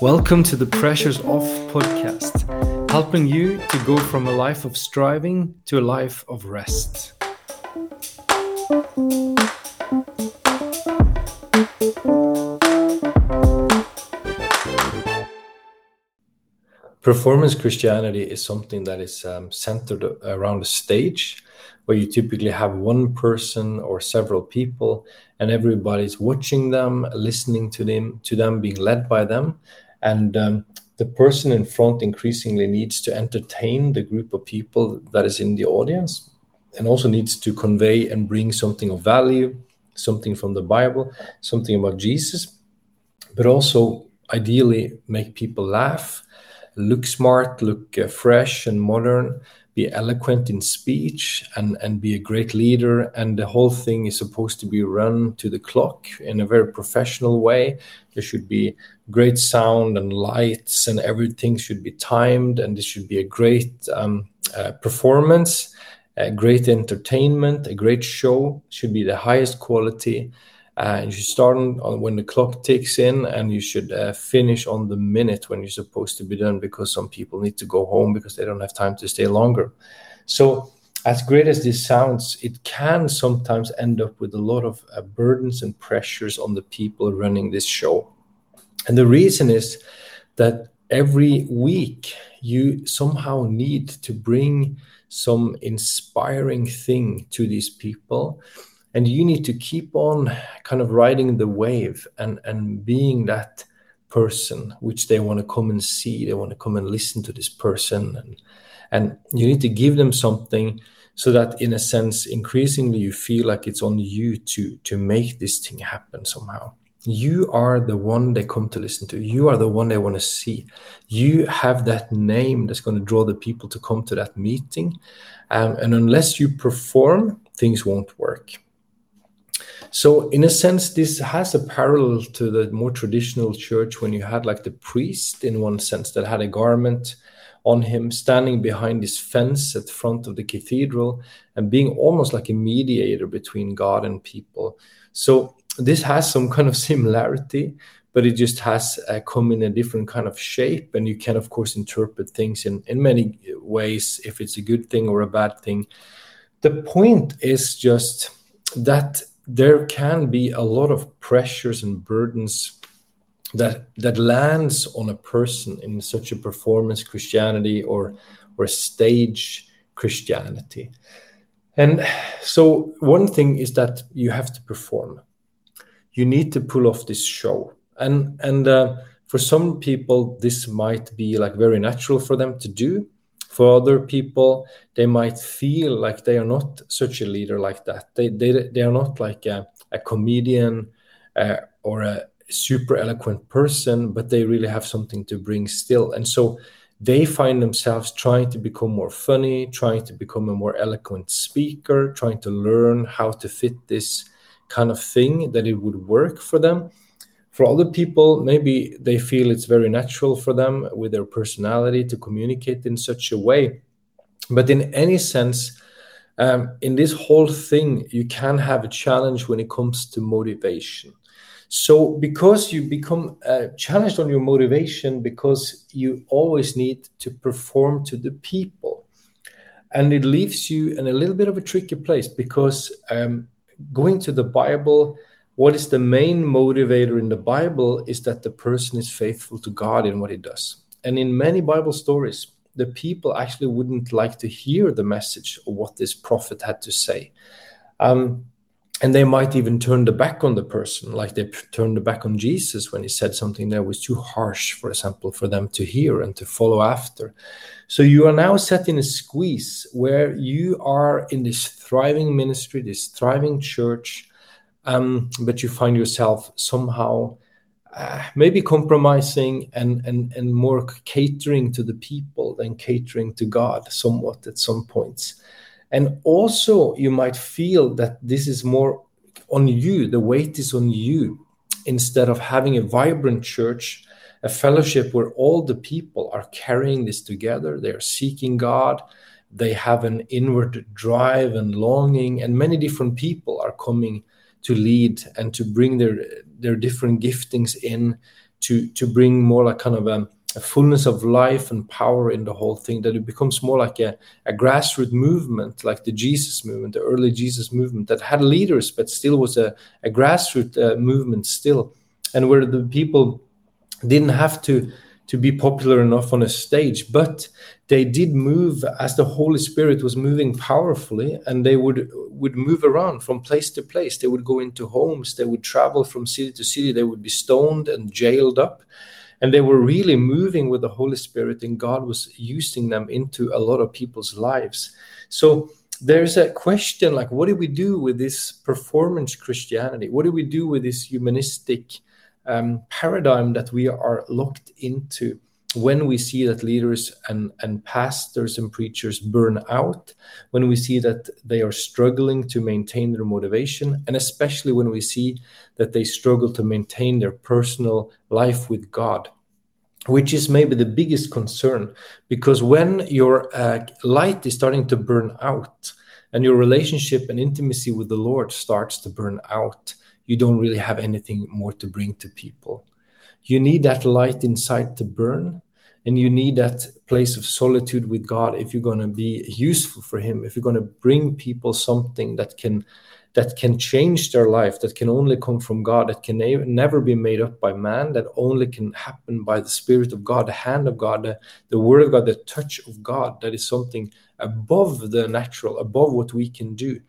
Welcome to the Pressures Off podcast, helping you to go from a life of striving to a life of rest. Performance Christianity is something that is um, centered around a stage where you typically have one person or several people and everybody's watching them listening to them to them being led by them. And um, the person in front increasingly needs to entertain the group of people that is in the audience and also needs to convey and bring something of value something from the bible something about jesus but also ideally make people laugh look smart look uh, fresh and modern be eloquent in speech and, and be a great leader. And the whole thing is supposed to be run to the clock in a very professional way. There should be great sound and lights, and everything should be timed. And this should be a great um, uh, performance, a great entertainment, a great show, should be the highest quality uh, you should start on, when the clock ticks in, and you should uh, finish on the minute when you're supposed to be done because some people need to go home because they don't have time to stay longer. So, as great as this sounds, it can sometimes end up with a lot of uh, burdens and pressures on the people running this show. And the reason is that every week you somehow need to bring some inspiring thing to these people and you need to keep on kind of riding the wave and and being that person which they want to come and see they want to come and listen to this person. And and you need to give them something so that in a sense increasingly you feel like it's on you to to make this thing happen somehow. You are the one they come to listen to. You are the one they want to see. You have that name that's going to draw the people to come to that meeting. Um, and unless you perform things won't work so, in a sense, this has a parallel to the more traditional church when you had like the priest, in one sense, that had a garment on him standing behind this fence at the front of the cathedral and being almost like a mediator between God and people. So, this has some kind of similarity, but it just has uh, come in a different kind of shape. And you can, of course, interpret things in, in many ways if it's a good thing or a bad thing. The point is just that there can be a lot of pressures and burdens that that lands on a person in such a performance Christianity or or stage Christianity. And so one thing is that you have to perform. You need to pull off this show. And and uh, for some people this might be like very natural for them to do for other people they might feel like they are not such a leader like that. They they, they are not like a, a comedian uh, or a super eloquent person but they really have something to bring still. And so they find themselves trying to become more funny trying to become a more eloquent speaker trying to learn how to fit this kind of thing that it would work for them for other people, maybe they feel it's very natural for them with their personality to communicate in such a way. But in any sense, um, in this whole thing, you can have a challenge when it comes to motivation. So, because you become uh, challenged on your motivation, because you always need to perform to the people, and it leaves you in a little bit of a tricky place because um, going to the Bible what is the main motivator in the Bible is that the person is faithful to God in what he does. And in many Bible stories, the people actually wouldn't like to hear the message of what this prophet had to say. Um, and they might even turn the back on the person, like they turned the back on Jesus when he said something that was too harsh, for example, for them to hear and to follow after. So you are now set in a squeeze where you are in this thriving ministry, this thriving church um, but you find yourself somehow uh, maybe compromising and, and, and more catering to the people than catering to God somewhat at some points. And also, you might feel that this is more on you, the weight is on you, instead of having a vibrant church, a fellowship where all the people are carrying this together, they are seeking God, they have an inward drive and longing, and many different people are coming to lead and to bring their their different giftings in to to bring more like kind of a, a, fullness of life and power in the whole thing that it becomes more like a, a grassroots movement like the jesus movement the early jesus movement that had leaders but still was a, a grassroots uh, movement still and where the people didn't have to to be popular enough on a stage but they did move as the holy spirit was moving powerfully and they would would move around from place to place. They would go into homes they would travel from city to city they would be stoned and jailed up and they were really moving with the holy spirit and god was using them into a lot of people's lives. So there's a question like what do we do with this performance christianity? What do we do with this humanistic um, paradigm that we are locked into when we see that leaders and, and pastors and preachers burn out, when we see that they are struggling to maintain their motivation, and especially when we see that they struggle to maintain their personal life with God, which is maybe the biggest concern. Because when your uh, light is starting to burn out and your relationship and intimacy with the Lord starts to burn out, you don't really have anything more to bring to people. You need that light inside to burn, and you need that place of solitude with God if you're going to be useful for Him. If you're going to bring people something that can that can change their life, that can only come from God, that can never be made up by man, that only can happen by the Spirit of God, the hand of God, the, the Word of God, the touch of God. That is something above the natural, above what we can do.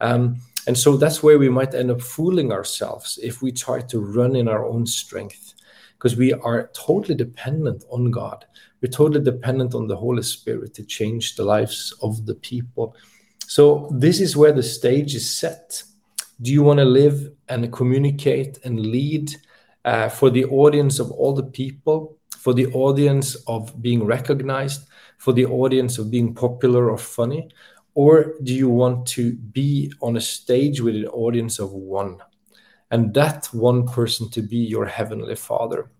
Um, and so that's where we might end up fooling ourselves if we try to run in our own strength, because we are totally dependent on God. We're totally dependent on the Holy Spirit to change the lives of the people. So this is where the stage is set. Do you want to live and communicate and lead uh, for the audience of all the people, for the audience of being recognized, for the audience of being popular or funny? Or do you want to be on a stage with an audience of one? And that one person to be your Heavenly Father,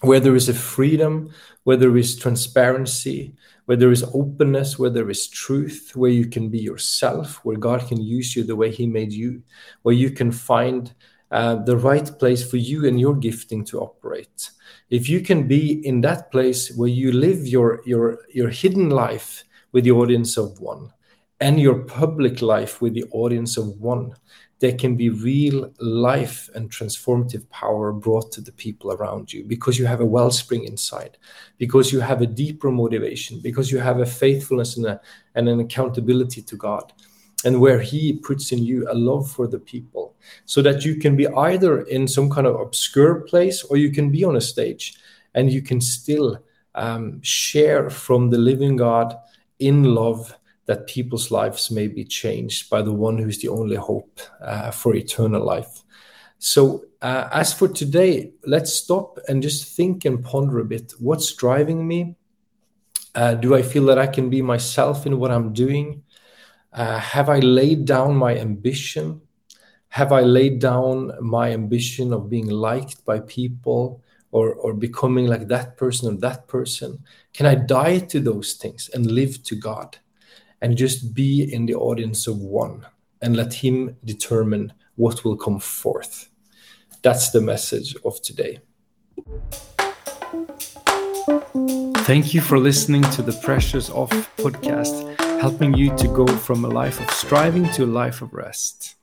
where there is a freedom, where there is transparency, where there is openness, where there is truth, where you can be yourself, where God can use you the way He made you, where you can find uh, the right place for you and your gifting to operate. If you can be in that place where you live your your your hidden life with the audience of one, and your public life with the audience of one, there can be real life and transformative power brought to the people around you because you have a wellspring inside, because you have a deeper motivation, because you have a faithfulness and, a, and an accountability to God, and where He puts in you a love for the people, so that you can be either in some kind of obscure place or you can be on a stage and you can still um, share from the living God in love that people's lives may be changed by the one who's the only hope uh, for eternal life. So, uh, as for today, let's stop and just think and ponder a bit. What's driving me? Uh, do I feel that I can be myself in what I'm doing? Uh, have I laid down my ambition? Have I laid down my ambition of being liked by people or, or becoming like that person or that person? Can I die to those things and live to God? And just be in the audience of one and let him determine what will come forth. That's the message of today. Thank you for listening to the Pressures Off podcast, helping you to go from a life of striving to a life of rest.